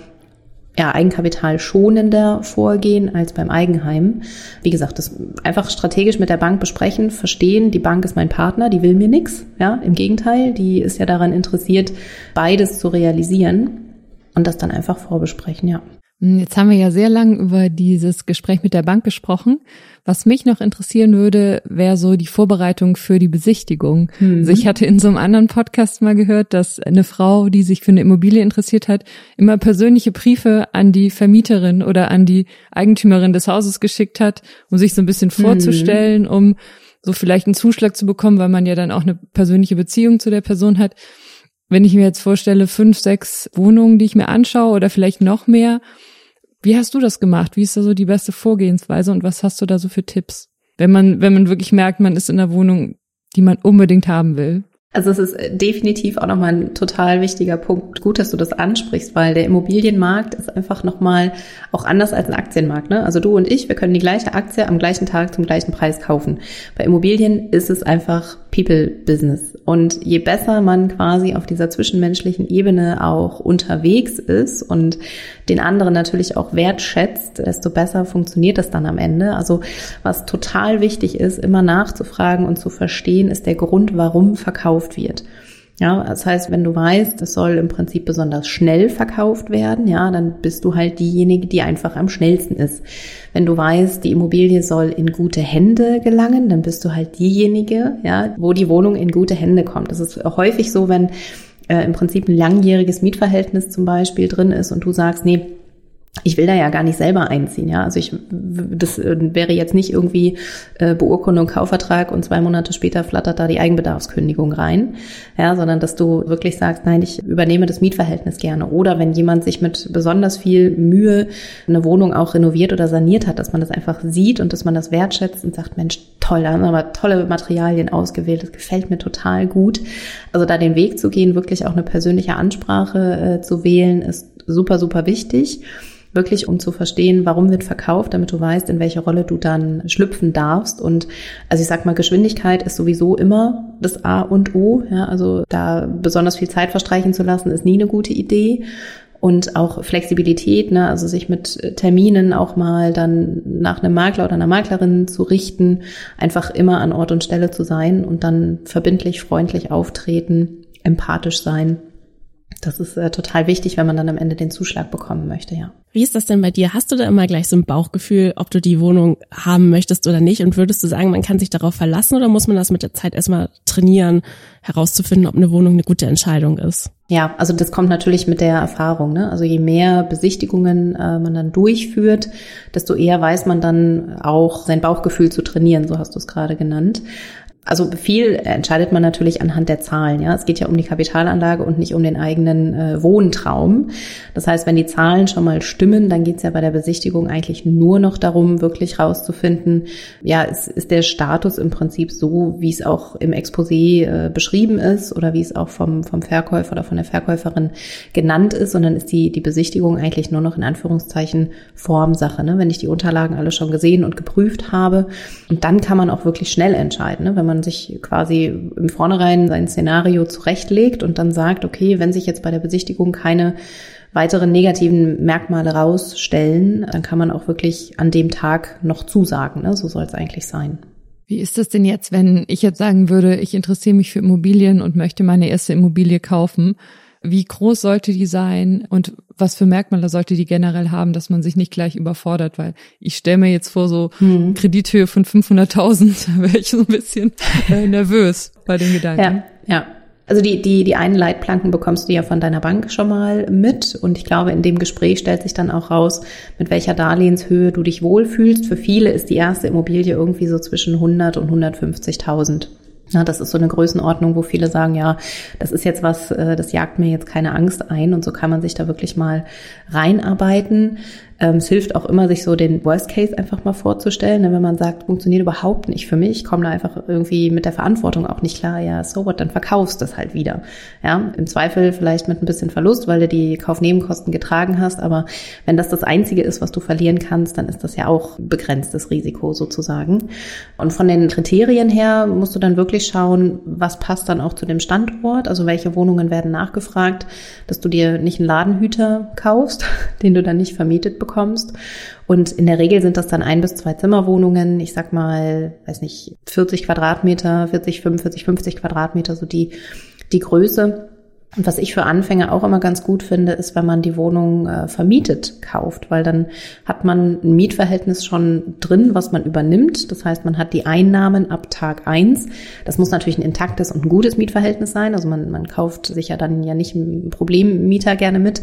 ja, Eigenkapital schonender vorgehen als beim Eigenheim. Wie gesagt, das einfach strategisch mit der Bank besprechen, verstehen, die Bank ist mein Partner, die will mir nichts. Ja, im Gegenteil, die ist ja daran interessiert, beides zu realisieren und das dann einfach vorbesprechen, ja. Hm, jetzt haben wir ja sehr lang über dieses Gespräch mit der Bank gesprochen. Was mich noch interessieren würde, wäre so die Vorbereitung für die Besichtigung. Mhm. Also ich hatte in so einem anderen Podcast mal gehört, dass eine Frau, die sich für eine Immobilie interessiert hat, immer persönliche Briefe an die Vermieterin oder an die Eigentümerin des Hauses geschickt hat, um sich so ein bisschen mhm. vorzustellen, mhm. um so vielleicht einen Zuschlag zu bekommen, weil man ja dann auch eine persönliche Beziehung zu der Person hat. Wenn ich mir jetzt vorstelle, fünf, sechs Wohnungen, die ich mir anschaue oder vielleicht noch mehr, wie hast du das gemacht? Wie ist da so die beste Vorgehensweise und was hast du da so für Tipps? Wenn man, wenn man wirklich merkt, man ist in einer Wohnung, die man unbedingt haben will. Also es ist äh, definitiv auch nochmal ein total wichtiger Punkt. Gut, dass du das ansprichst, weil der Immobilienmarkt ist einfach nochmal auch anders als ein Aktienmarkt. Ne? Also du und ich, wir können die gleiche Aktie am gleichen Tag zum gleichen Preis kaufen. Bei Immobilien ist es einfach People-Business. Und je besser man quasi auf dieser zwischenmenschlichen Ebene auch unterwegs ist und den anderen natürlich auch wertschätzt, desto besser funktioniert das dann am Ende. Also was total wichtig ist, immer nachzufragen und zu verstehen, ist der Grund, warum verkauft wird. Ja, das heißt, wenn du weißt, es soll im Prinzip besonders schnell verkauft werden, ja, dann bist du halt diejenige, die einfach am schnellsten ist. Wenn du weißt, die Immobilie soll in gute Hände gelangen, dann bist du halt diejenige, ja, wo die Wohnung in gute Hände kommt. Das ist häufig so, wenn äh, im Prinzip ein langjähriges Mietverhältnis zum Beispiel drin ist und du sagst, nee, ich will da ja gar nicht selber einziehen, ja. Also ich, das äh, wäre jetzt nicht irgendwie äh, Beurkundung, Kaufvertrag und zwei Monate später flattert da die Eigenbedarfskündigung rein, ja, sondern dass du wirklich sagst, nein, ich übernehme das Mietverhältnis gerne. Oder wenn jemand sich mit besonders viel Mühe eine Wohnung auch renoviert oder saniert hat, dass man das einfach sieht und dass man das wertschätzt und sagt, Mensch, toll, da haben wir aber tolle Materialien ausgewählt, das gefällt mir total gut. Also da den Weg zu gehen, wirklich auch eine persönliche Ansprache äh, zu wählen, ist super, super wichtig wirklich um zu verstehen, warum wird verkauft, damit du weißt, in welche Rolle du dann schlüpfen darfst. Und also ich sag mal, Geschwindigkeit ist sowieso immer das A und O. Ja, also da besonders viel Zeit verstreichen zu lassen, ist nie eine gute Idee. Und auch Flexibilität, ne, also sich mit Terminen auch mal dann nach einem Makler oder einer Maklerin zu richten, einfach immer an Ort und Stelle zu sein und dann verbindlich, freundlich auftreten, empathisch sein das ist äh, total wichtig, wenn man dann am Ende den Zuschlag bekommen möchte, ja. Wie ist das denn bei dir? Hast du da immer gleich so ein Bauchgefühl, ob du die Wohnung haben möchtest oder nicht? Und würdest du sagen, man kann sich darauf verlassen oder muss man das mit der Zeit erstmal trainieren, herauszufinden, ob eine Wohnung eine gute Entscheidung ist? Ja, also das kommt natürlich mit der Erfahrung. Ne? Also je mehr Besichtigungen äh, man dann durchführt, desto eher weiß man dann auch sein Bauchgefühl zu trainieren, so hast du es gerade genannt. Also viel entscheidet man natürlich anhand der Zahlen. Ja, es geht ja um die Kapitalanlage und nicht um den eigenen äh, Wohntraum. Das heißt, wenn die Zahlen schon mal stimmen, dann geht es ja bei der Besichtigung eigentlich nur noch darum, wirklich rauszufinden, ja, ist, ist der Status im Prinzip so, wie es auch im Exposé äh, beschrieben ist oder wie es auch vom vom Verkäufer oder von der Verkäuferin genannt ist, sondern ist die die Besichtigung eigentlich nur noch in Anführungszeichen Formsache. Ne? Wenn ich die Unterlagen alle schon gesehen und geprüft habe, und dann kann man auch wirklich schnell entscheiden, ne? wenn man sich quasi im Vornherein sein Szenario zurechtlegt und dann sagt, okay, wenn sich jetzt bei der Besichtigung keine weiteren negativen Merkmale rausstellen, dann kann man auch wirklich an dem Tag noch zusagen. Ne? So soll es eigentlich sein. Wie ist das denn jetzt, wenn ich jetzt sagen würde, ich interessiere mich für Immobilien und möchte meine erste Immobilie kaufen? Wie groß sollte die sein und was für Merkmale sollte die generell haben, dass man sich nicht gleich überfordert? Weil ich stelle mir jetzt vor, so hm. Kredithöhe von 500.000 wäre ich so ein bisschen äh, nervös bei den Gedanken. Ja, ja. Also die, die, die einen Leitplanken bekommst du ja von deiner Bank schon mal mit. Und ich glaube, in dem Gespräch stellt sich dann auch raus, mit welcher Darlehenshöhe du dich wohlfühlst. Für viele ist die erste Immobilie irgendwie so zwischen 100 und 150.000. Ja, das ist so eine Größenordnung, wo viele sagen, ja, das ist jetzt was, äh, das jagt mir jetzt keine Angst ein und so kann man sich da wirklich mal reinarbeiten. Ähm, es hilft auch immer, sich so den Worst Case einfach mal vorzustellen. Ne? Wenn man sagt, funktioniert überhaupt nicht für mich, komme da einfach irgendwie mit der Verantwortung auch nicht klar. Ja, so what, dann verkaufst das halt wieder. Ja, im Zweifel vielleicht mit ein bisschen Verlust, weil du die Kaufnebenkosten getragen hast. Aber wenn das das Einzige ist, was du verlieren kannst, dann ist das ja auch begrenztes Risiko sozusagen. Und von den Kriterien her musst du dann wirklich schauen, was passt dann auch zu dem Standort. Also welche Wohnungen werden nachgefragt, dass du dir nicht einen Ladenhüter kaufst, den du dann nicht vermietet bekommst. Und in der Regel sind das dann ein bis zwei Zimmerwohnungen. Ich sag mal, weiß nicht, 40 Quadratmeter, 40, 45, 50 Quadratmeter, so die, die Größe. Und was ich für Anfänger auch immer ganz gut finde, ist, wenn man die Wohnung äh, vermietet kauft, weil dann hat man ein Mietverhältnis schon drin, was man übernimmt. Das heißt, man hat die Einnahmen ab Tag eins. Das muss natürlich ein intaktes und ein gutes Mietverhältnis sein. Also man, man kauft sich ja dann ja nicht ein Problemmieter gerne mit.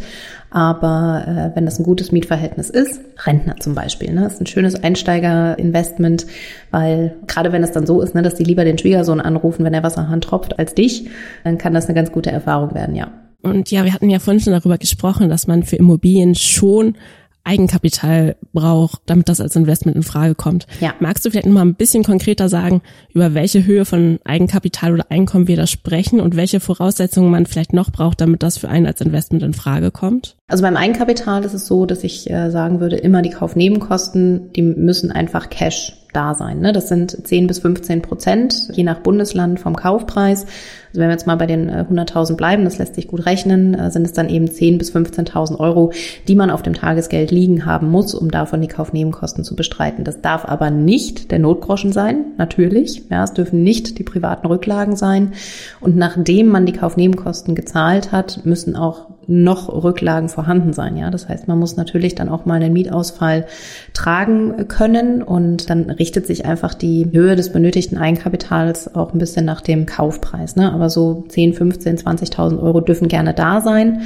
Aber äh, wenn das ein gutes Mietverhältnis ist, Rentner zum Beispiel, ne, ist ein schönes Einsteigerinvestment, weil gerade wenn es dann so ist, ne, dass die lieber den Schwiegersohn anrufen, wenn er Wasser Hand tropft, als dich, dann kann das eine ganz gute Erfahrung werden, ja. Und ja, wir hatten ja vorhin schon darüber gesprochen, dass man für Immobilien schon Eigenkapital braucht, damit das als Investment in Frage kommt. Ja. Magst du vielleicht noch mal ein bisschen konkreter sagen, über welche Höhe von Eigenkapital oder Einkommen wir da sprechen und welche Voraussetzungen man vielleicht noch braucht, damit das für einen als Investment in Frage kommt? Also beim Eigenkapital ist es so, dass ich äh, sagen würde, immer die Kaufnebenkosten, die müssen einfach Cash da sein. Ne? Das sind 10 bis 15 Prozent, je nach Bundesland vom Kaufpreis. Also wenn wir jetzt mal bei den 100.000 äh, bleiben, das lässt sich gut rechnen, äh, sind es dann eben 10 bis 15.000 Euro, die man auf dem Tagesgeld liegen haben muss, um davon die Kaufnebenkosten zu bestreiten. Das darf aber nicht der Notgroschen sein, natürlich. Ja, es dürfen nicht die privaten Rücklagen sein. Und nachdem man die Kaufnebenkosten gezahlt hat, müssen auch noch Rücklagen vorhanden sein. Ja, das heißt, man muss natürlich dann auch mal einen Mietausfall tragen können und dann richtet sich einfach die Höhe des benötigten Eigenkapitals auch ein bisschen nach dem Kaufpreis. Ne? Aber so 10, 15, 20.000 Euro dürfen gerne da sein.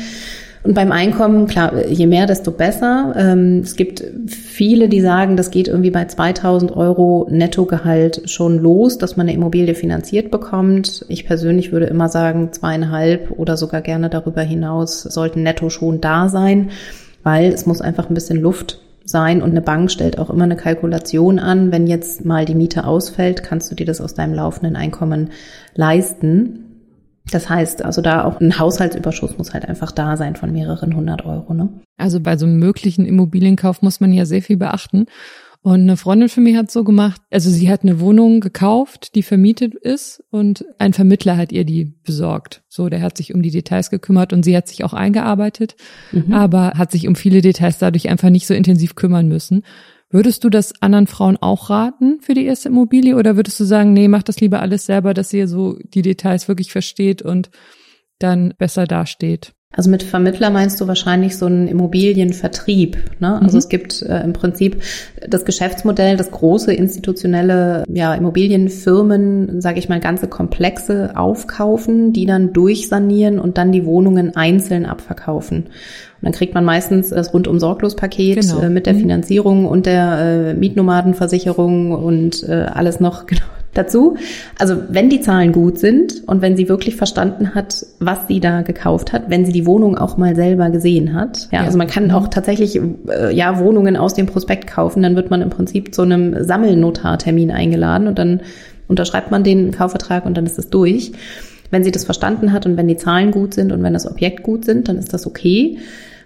Und beim Einkommen, klar, je mehr, desto besser. Ähm, es gibt viele, die sagen, das geht irgendwie bei 2000 Euro Nettogehalt schon los, dass man eine Immobilie finanziert bekommt. Ich persönlich würde immer sagen, zweieinhalb oder sogar gerne darüber hinaus sollten netto schon da sein, weil es muss einfach ein bisschen Luft sein und eine Bank stellt auch immer eine Kalkulation an. Wenn jetzt mal die Miete ausfällt, kannst du dir das aus deinem laufenden Einkommen leisten. Das heißt, also da auch ein Haushaltsüberschuss muss halt einfach da sein von mehreren hundert Euro. Ne? Also bei so einem möglichen Immobilienkauf muss man ja sehr viel beachten. Und eine Freundin für mich hat so gemacht, also sie hat eine Wohnung gekauft, die vermietet ist und ein Vermittler hat ihr die besorgt. So, der hat sich um die Details gekümmert und sie hat sich auch eingearbeitet, mhm. aber hat sich um viele Details dadurch einfach nicht so intensiv kümmern müssen. Würdest du das anderen Frauen auch raten für die erste Immobilie oder würdest du sagen, nee, mach das lieber alles selber, dass ihr so die Details wirklich versteht und dann besser dasteht? Also mit Vermittler meinst du wahrscheinlich so einen Immobilienvertrieb. Ne? Also mhm. es gibt äh, im Prinzip das Geschäftsmodell, das große institutionelle ja, Immobilienfirmen, sage ich mal, ganze Komplexe aufkaufen, die dann durchsanieren und dann die Wohnungen einzeln abverkaufen. Und dann kriegt man meistens das rundum sorglos Paket genau. äh, mit der mhm. Finanzierung und der äh, Mietnomadenversicherung und äh, alles noch genau dazu. Also wenn die Zahlen gut sind und wenn sie wirklich verstanden hat, was sie da gekauft hat, wenn sie die Wohnung auch mal selber gesehen hat. Ja, ja. also man kann auch tatsächlich äh, ja Wohnungen aus dem Prospekt kaufen, dann wird man im Prinzip zu einem Sammelnotartermin eingeladen und dann unterschreibt man den Kaufvertrag und dann ist es durch. Wenn sie das verstanden hat und wenn die Zahlen gut sind und wenn das Objekt gut sind, dann ist das okay.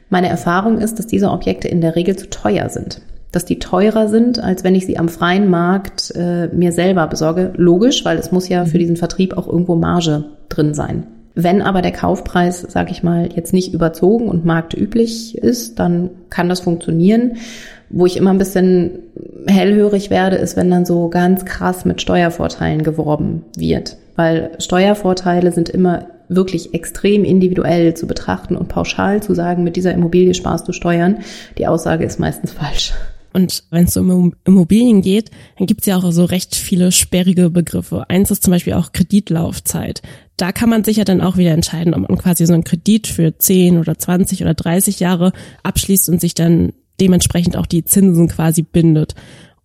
Meine Erfahrung ist, dass diese Objekte in der Regel zu teuer sind. Dass die teurer sind, als wenn ich sie am freien Markt äh, mir selber besorge. Logisch, weil es muss ja für diesen Vertrieb auch irgendwo Marge drin sein. Wenn aber der Kaufpreis, sage ich mal, jetzt nicht überzogen und marktüblich ist, dann kann das funktionieren. Wo ich immer ein bisschen hellhörig werde, ist, wenn dann so ganz krass mit Steuervorteilen geworben wird. Weil Steuervorteile sind immer wirklich extrem individuell zu betrachten und pauschal zu sagen, mit dieser Immobilie sparst du Steuern, die Aussage ist meistens falsch. Und wenn es um Immobilien geht, dann gibt es ja auch so recht viele sperrige Begriffe. Eins ist zum Beispiel auch Kreditlaufzeit. Da kann man sich ja dann auch wieder entscheiden, ob man quasi so einen Kredit für 10 oder 20 oder 30 Jahre abschließt und sich dann dementsprechend auch die Zinsen quasi bindet.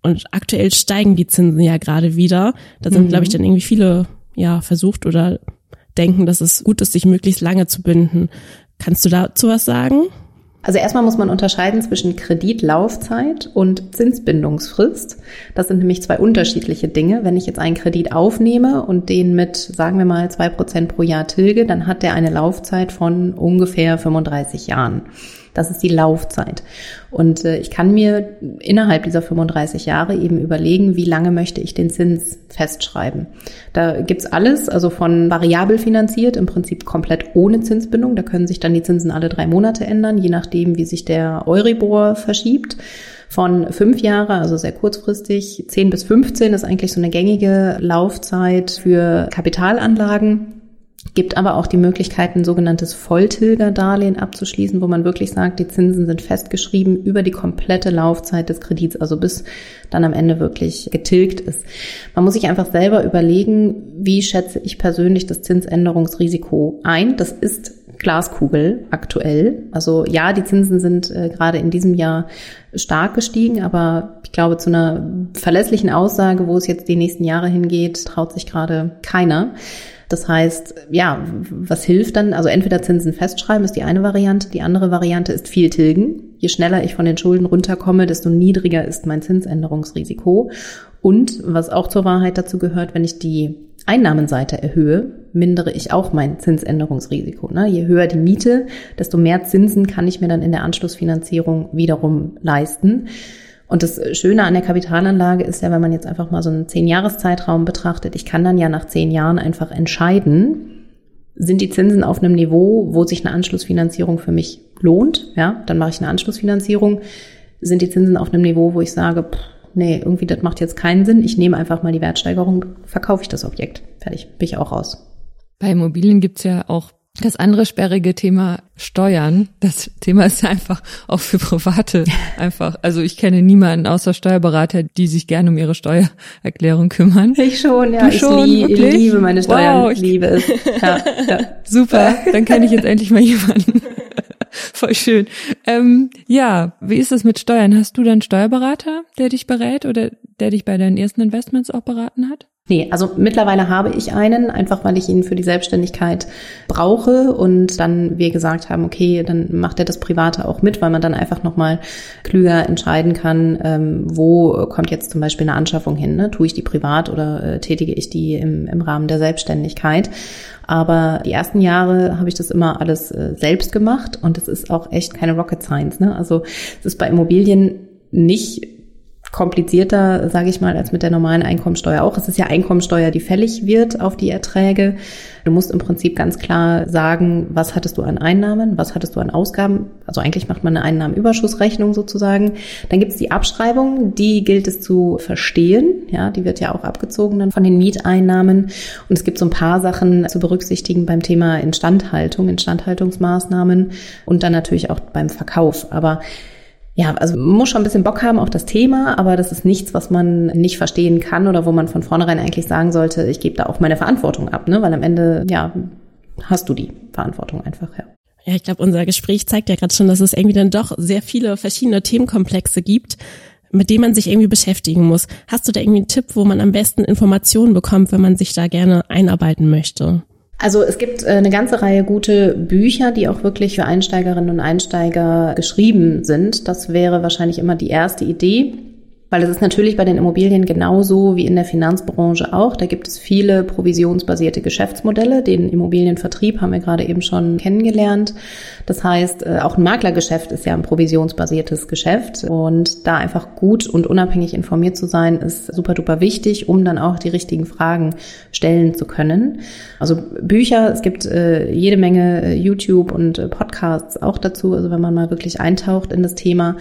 Und aktuell steigen die Zinsen ja gerade wieder. Da sind, mhm. glaube ich, dann irgendwie viele ja versucht oder denken, dass es gut ist, sich möglichst lange zu binden. Kannst du dazu was sagen? Also erstmal muss man unterscheiden zwischen Kreditlaufzeit und Zinsbindungsfrist. Das sind nämlich zwei unterschiedliche Dinge. Wenn ich jetzt einen Kredit aufnehme und den mit, sagen wir mal, zwei Prozent pro Jahr tilge, dann hat der eine Laufzeit von ungefähr 35 Jahren. Das ist die Laufzeit. Und äh, ich kann mir innerhalb dieser 35 Jahre eben überlegen, wie lange möchte ich den Zins festschreiben. Da gibt's alles, also von variabel finanziert, im Prinzip komplett ohne Zinsbindung. Da können sich dann die Zinsen alle drei Monate ändern, je nachdem, wie sich der Euribor verschiebt von fünf Jahre, also sehr kurzfristig. Zehn bis 15 ist eigentlich so eine gängige Laufzeit für Kapitalanlagen. Gibt aber auch die Möglichkeit, ein sogenanntes Volltilgerdarlehen abzuschließen, wo man wirklich sagt, die Zinsen sind festgeschrieben über die komplette Laufzeit des Kredits, also bis dann am Ende wirklich getilgt ist. Man muss sich einfach selber überlegen, wie schätze ich persönlich das Zinsänderungsrisiko ein. Das ist Glaskugel aktuell. Also ja, die Zinsen sind äh, gerade in diesem Jahr stark gestiegen, aber ich glaube, zu einer verlässlichen Aussage, wo es jetzt die nächsten Jahre hingeht, traut sich gerade keiner. Das heißt, ja, was hilft dann? Also entweder Zinsen festschreiben ist die eine Variante, die andere Variante ist viel tilgen. Je schneller ich von den Schulden runterkomme, desto niedriger ist mein Zinsänderungsrisiko. Und was auch zur Wahrheit dazu gehört, wenn ich die Einnahmenseite erhöhe, mindere ich auch mein Zinsänderungsrisiko. Ne? Je höher die Miete, desto mehr Zinsen kann ich mir dann in der Anschlussfinanzierung wiederum leisten. Und das Schöne an der Kapitalanlage ist ja, wenn man jetzt einfach mal so einen Zehn-Jahres-Zeitraum betrachtet, ich kann dann ja nach zehn Jahren einfach entscheiden, sind die Zinsen auf einem Niveau, wo sich eine Anschlussfinanzierung für mich lohnt, ja, dann mache ich eine Anschlussfinanzierung. Sind die Zinsen auf einem Niveau, wo ich sage, pff, nee, irgendwie das macht jetzt keinen Sinn, ich nehme einfach mal die Wertsteigerung, verkaufe ich das Objekt. Fertig, bin ich auch raus. Bei Immobilien gibt's ja auch das andere sperrige Thema Steuern, das Thema ist einfach auch für Private einfach. Also ich kenne niemanden außer Steuerberater, die sich gerne um ihre Steuererklärung kümmern. Ich schon, ja. Du schon, ich, lie wirklich? liebe meine Steuern, Wow, ich- liebe es. Ja, ja. Super, dann kenne ich jetzt endlich mal jemanden. Voll schön. Ähm, ja, wie ist es mit Steuern? Hast du dann Steuerberater, der dich berät oder der dich bei deinen ersten Investments auch beraten hat? Nee, also mittlerweile habe ich einen, einfach weil ich ihn für die Selbstständigkeit brauche und dann wir gesagt haben, okay, dann macht er das Private auch mit, weil man dann einfach nochmal klüger entscheiden kann, ähm, wo kommt jetzt zum Beispiel eine Anschaffung hin, ne? tue ich die privat oder äh, tätige ich die im, im Rahmen der Selbstständigkeit. Aber die ersten Jahre habe ich das immer alles äh, selbst gemacht und es ist auch echt keine Rocket Science. Ne? Also es ist bei Immobilien nicht komplizierter, sage ich mal, als mit der normalen Einkommensteuer auch. Es ist ja Einkommensteuer, die fällig wird auf die Erträge. Du musst im Prinzip ganz klar sagen, was hattest du an Einnahmen, was hattest du an Ausgaben. Also eigentlich macht man eine Einnahmenüberschussrechnung sozusagen. Dann gibt es die Abschreibung, die gilt es zu verstehen. Ja, die wird ja auch abgezogen dann von den Mieteinnahmen. Und es gibt so ein paar Sachen zu berücksichtigen beim Thema Instandhaltung, Instandhaltungsmaßnahmen und dann natürlich auch beim Verkauf. Aber ja, also muss schon ein bisschen Bock haben auf das Thema, aber das ist nichts, was man nicht verstehen kann oder wo man von vornherein eigentlich sagen sollte, ich gebe da auch meine Verantwortung ab, ne? Weil am Ende, ja, hast du die Verantwortung einfach, ja. Ja, ich glaube, unser Gespräch zeigt ja gerade schon, dass es irgendwie dann doch sehr viele verschiedene Themenkomplexe gibt, mit denen man sich irgendwie beschäftigen muss. Hast du da irgendwie einen Tipp, wo man am besten Informationen bekommt, wenn man sich da gerne einarbeiten möchte? Also es gibt äh, eine ganze Reihe gute Bücher, die auch wirklich für Einsteigerinnen und Einsteiger geschrieben sind. Das wäre wahrscheinlich immer die erste Idee. Weil es ist natürlich bei den Immobilien genauso wie in der Finanzbranche auch. Da gibt es viele provisionsbasierte Geschäftsmodelle. Den Immobilienvertrieb haben wir gerade eben schon kennengelernt. Das heißt, äh, auch ein Maklergeschäft ist ja ein provisionsbasiertes Geschäft. Und da einfach gut und unabhängig informiert zu sein, ist super duper wichtig, um dann auch die richtigen Fragen stellen zu können. Also Bücher, es gibt äh, jede Menge äh, YouTube und Podcasts auch dazu. Also wenn man mal wirklich eintaucht in das Thema,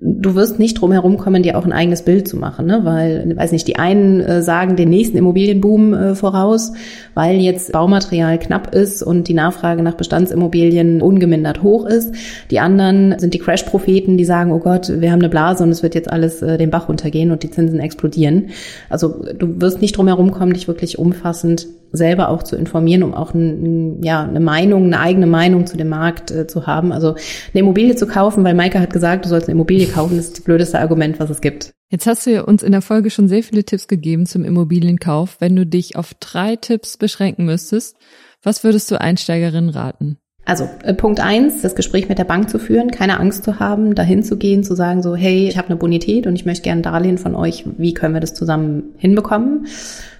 du wirst nicht drum herum kommen, dir auch ein eigenes Bild zu machen, ne? weil, weiß nicht, die einen äh, sagen den nächsten Immobilienboom äh, voraus, weil jetzt Baumaterial knapp ist und die Nachfrage nach Bestandsimmobilien ungemindert hoch ist. Die anderen sind die Crash-Propheten, die sagen, oh Gott, wir haben eine Blase und es wird jetzt alles äh, den Bach runtergehen und die Zinsen explodieren. Also du wirst nicht drum herum kommen, dich wirklich umfassend selber auch zu informieren, um auch ein, ja, eine Meinung, eine eigene Meinung zu dem Markt äh, zu haben. Also eine Immobilie zu kaufen, weil Maike hat gesagt, du sollst eine Immobilie kaufen, ist das blödeste Argument, was es gibt. Jetzt hast du uns in der Folge schon sehr viele Tipps gegeben zum Immobilienkauf. Wenn du dich auf drei Tipps beschränken müsstest, was würdest du Einsteigerinnen raten? Also äh, Punkt eins, das Gespräch mit der Bank zu führen, keine Angst zu haben, dahin zu gehen, zu sagen so, hey, ich habe eine Bonität und ich möchte gerne Darlehen von euch, wie können wir das zusammen hinbekommen?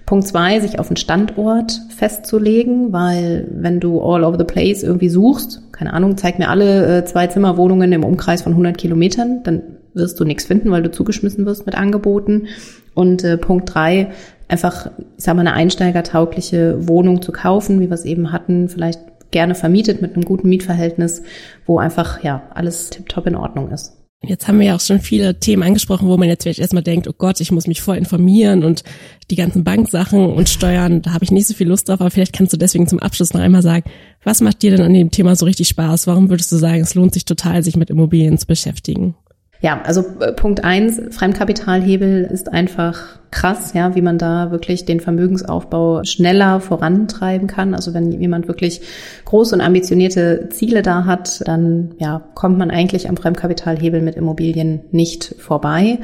Punkt zwei, sich auf einen Standort festzulegen, weil wenn du all over the place irgendwie suchst, keine Ahnung, zeig mir alle äh, zwei Zimmerwohnungen im Umkreis von 100 Kilometern, dann wirst du nichts finden, weil du zugeschmissen wirst mit Angeboten. Und äh, Punkt drei, einfach, ich sag mal, eine einsteigertaugliche Wohnung zu kaufen, wie wir es eben hatten, vielleicht gerne vermietet mit einem guten Mietverhältnis, wo einfach ja alles tiptop in Ordnung ist. Jetzt haben wir ja auch schon viele Themen angesprochen, wo man jetzt vielleicht erstmal denkt, oh Gott, ich muss mich voll informieren und die ganzen Banksachen und Steuern, da habe ich nicht so viel Lust drauf, aber vielleicht kannst du deswegen zum Abschluss noch einmal sagen, was macht dir denn an dem Thema so richtig Spaß? Warum würdest du sagen, es lohnt sich total, sich mit Immobilien zu beschäftigen? Ja, also äh, Punkt eins, Fremdkapitalhebel ist einfach krass, ja, wie man da wirklich den Vermögensaufbau schneller vorantreiben kann. Also wenn jemand wirklich große und ambitionierte Ziele da hat, dann ja, kommt man eigentlich am Fremdkapitalhebel mit Immobilien nicht vorbei.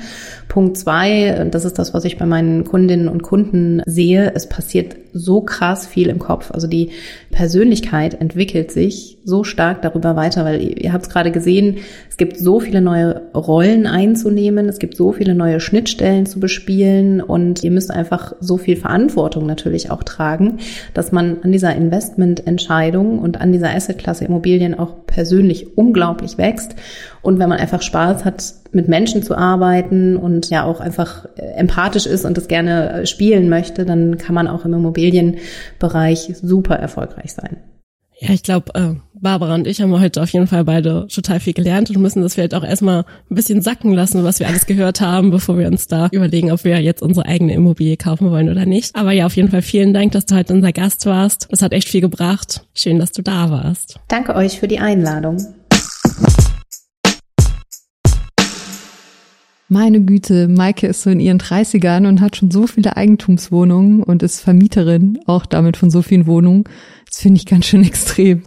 Punkt zwei, das ist das, was ich bei meinen Kundinnen und Kunden sehe. Es passiert so krass viel im Kopf. Also die Persönlichkeit entwickelt sich so stark darüber weiter, weil ihr habt es gerade gesehen, es gibt so viele neue Rollen einzunehmen, es gibt so viele neue Schnittstellen zu bespielen und ihr müsst einfach so viel Verantwortung natürlich auch tragen, dass man an dieser Investmententscheidung und an dieser Assetklasse Immobilien auch persönlich unglaublich wächst. Und wenn man einfach Spaß hat, mit Menschen zu arbeiten und ja auch einfach äh, empathisch ist und das gerne äh, spielen möchte, dann kann man auch im Immobilienbereich super erfolgreich sein. Ja, ich glaube, äh, Barbara und ich haben heute auf jeden Fall beide total viel gelernt und müssen das vielleicht auch erstmal ein bisschen sacken lassen, was wir alles gehört haben, bevor wir uns da überlegen, ob wir jetzt unsere eigene Immobilie kaufen wollen oder nicht. Aber ja, auf jeden Fall vielen Dank, dass du heute unser Gast warst. Das hat echt viel gebracht. Schön, dass du da warst. Danke euch für die Einladung. Meine Güte, Maike ist so in ihren 30ern und hat schon so viele Eigentumswohnungen und ist Vermieterin, auch damit von so vielen Wohnungen. Das finde ich ganz schön extrem,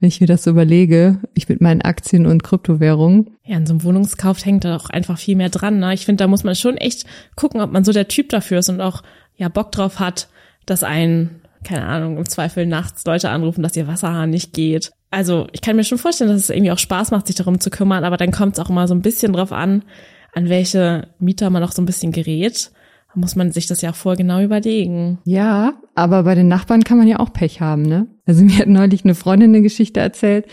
wenn ich mir das überlege. Ich mit meinen Aktien und Kryptowährungen. Ja, in so einem Wohnungskauf hängt da auch einfach viel mehr dran. Ne? Ich finde, da muss man schon echt gucken, ob man so der Typ dafür ist und auch ja Bock drauf hat, dass ein keine Ahnung, im Zweifel nachts Leute anrufen, dass ihr Wasserhahn nicht geht. Also ich kann mir schon vorstellen, dass es irgendwie auch Spaß macht, sich darum zu kümmern, aber dann kommt es auch immer so ein bisschen drauf an, an welche Mieter man auch so ein bisschen gerät. Muss man sich das ja auch vorher genau überlegen. Ja, aber bei den Nachbarn kann man ja auch Pech haben, ne? Also mir hat neulich eine Freundin eine Geschichte erzählt,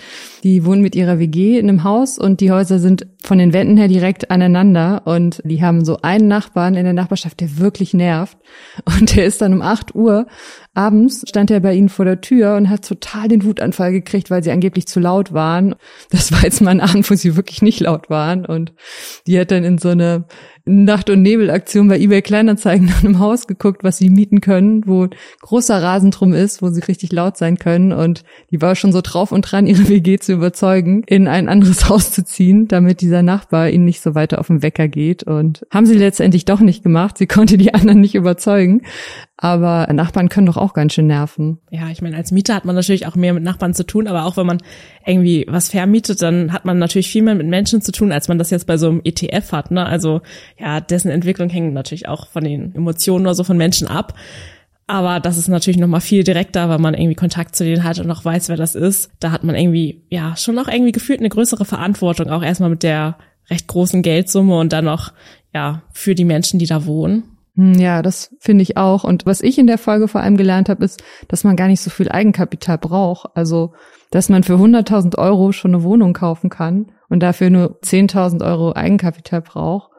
die wohnen mit ihrer WG in einem Haus und die Häuser sind von den Wänden her direkt aneinander. Und die haben so einen Nachbarn in der Nachbarschaft, der wirklich nervt. Und der ist dann um acht Uhr abends stand er bei ihnen vor der Tür und hat total den Wutanfall gekriegt, weil sie angeblich zu laut waren. Das war jetzt mal ein Abend, wo sie wirklich nicht laut waren. Und die hat dann in so eine Nacht- und Nebelaktion bei eBay Kleinanzeigen nach einem Haus geguckt, was sie mieten können, wo großer Rasen drum ist, wo sie richtig laut sein können. Und die war schon so drauf und dran, ihre WG zu überzeugen, in ein anderes Haus zu ziehen, damit dieser Nachbar ihnen nicht so weiter auf den Wecker geht. Und haben sie letztendlich doch nicht gemacht. Sie konnte die anderen nicht überzeugen. Aber Nachbarn können doch auch ganz schön nerven. Ja, ich meine, als Mieter hat man natürlich auch mehr mit Nachbarn zu tun, aber auch wenn man irgendwie was vermietet, dann hat man natürlich viel mehr mit Menschen zu tun, als man das jetzt bei so einem ETF hat. Ne? Also ja, dessen Entwicklung hängt natürlich auch von den Emotionen oder so von Menschen ab. Aber das ist natürlich noch mal viel direkter, weil man irgendwie Kontakt zu denen hat und auch weiß, wer das ist. Da hat man irgendwie, ja, schon noch irgendwie gefühlt eine größere Verantwortung, auch erstmal mit der recht großen Geldsumme und dann noch, ja, für die Menschen, die da wohnen. Hm, ja, das finde ich auch. Und was ich in der Folge vor allem gelernt habe, ist, dass man gar nicht so viel Eigenkapital braucht. Also, dass man für 100.000 Euro schon eine Wohnung kaufen kann und dafür nur 10.000 Euro Eigenkapital braucht.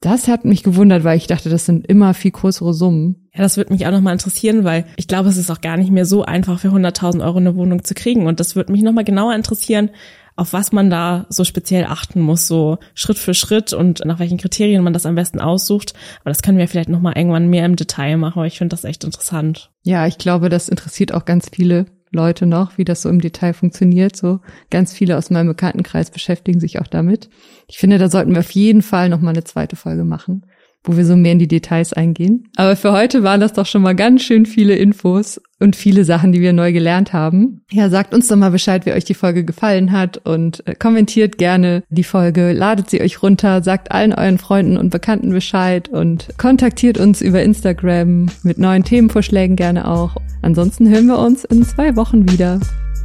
Das hat mich gewundert, weil ich dachte, das sind immer viel größere Summen. Ja, das würde mich auch nochmal interessieren, weil ich glaube, es ist auch gar nicht mehr so einfach für 100.000 Euro eine Wohnung zu kriegen. Und das würde mich nochmal genauer interessieren, auf was man da so speziell achten muss, so Schritt für Schritt und nach welchen Kriterien man das am besten aussucht. Aber das können wir vielleicht nochmal irgendwann mehr im Detail machen, aber ich finde das echt interessant. Ja, ich glaube, das interessiert auch ganz viele Leute noch, wie das so im Detail funktioniert. So ganz viele aus meinem Bekanntenkreis beschäftigen sich auch damit. Ich finde, da sollten wir auf jeden Fall noch mal eine zweite Folge machen wo wir so mehr in die Details eingehen. Aber für heute waren das doch schon mal ganz schön viele Infos und viele Sachen, die wir neu gelernt haben. Ja, sagt uns doch mal Bescheid, wie euch die Folge gefallen hat und äh, kommentiert gerne die Folge, ladet sie euch runter, sagt allen euren Freunden und Bekannten Bescheid und kontaktiert uns über Instagram mit neuen Themenvorschlägen gerne auch. Ansonsten hören wir uns in zwei Wochen wieder.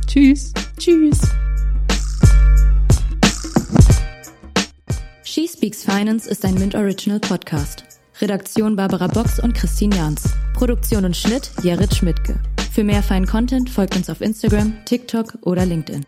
Tschüss. Tschüss. She Speaks Finance ist ein Mint Original Podcast. Redaktion Barbara Box und Christine Jans. Produktion und Schnitt Jerit Schmidtke. Für mehr feinen Content folgt uns auf Instagram, TikTok oder LinkedIn.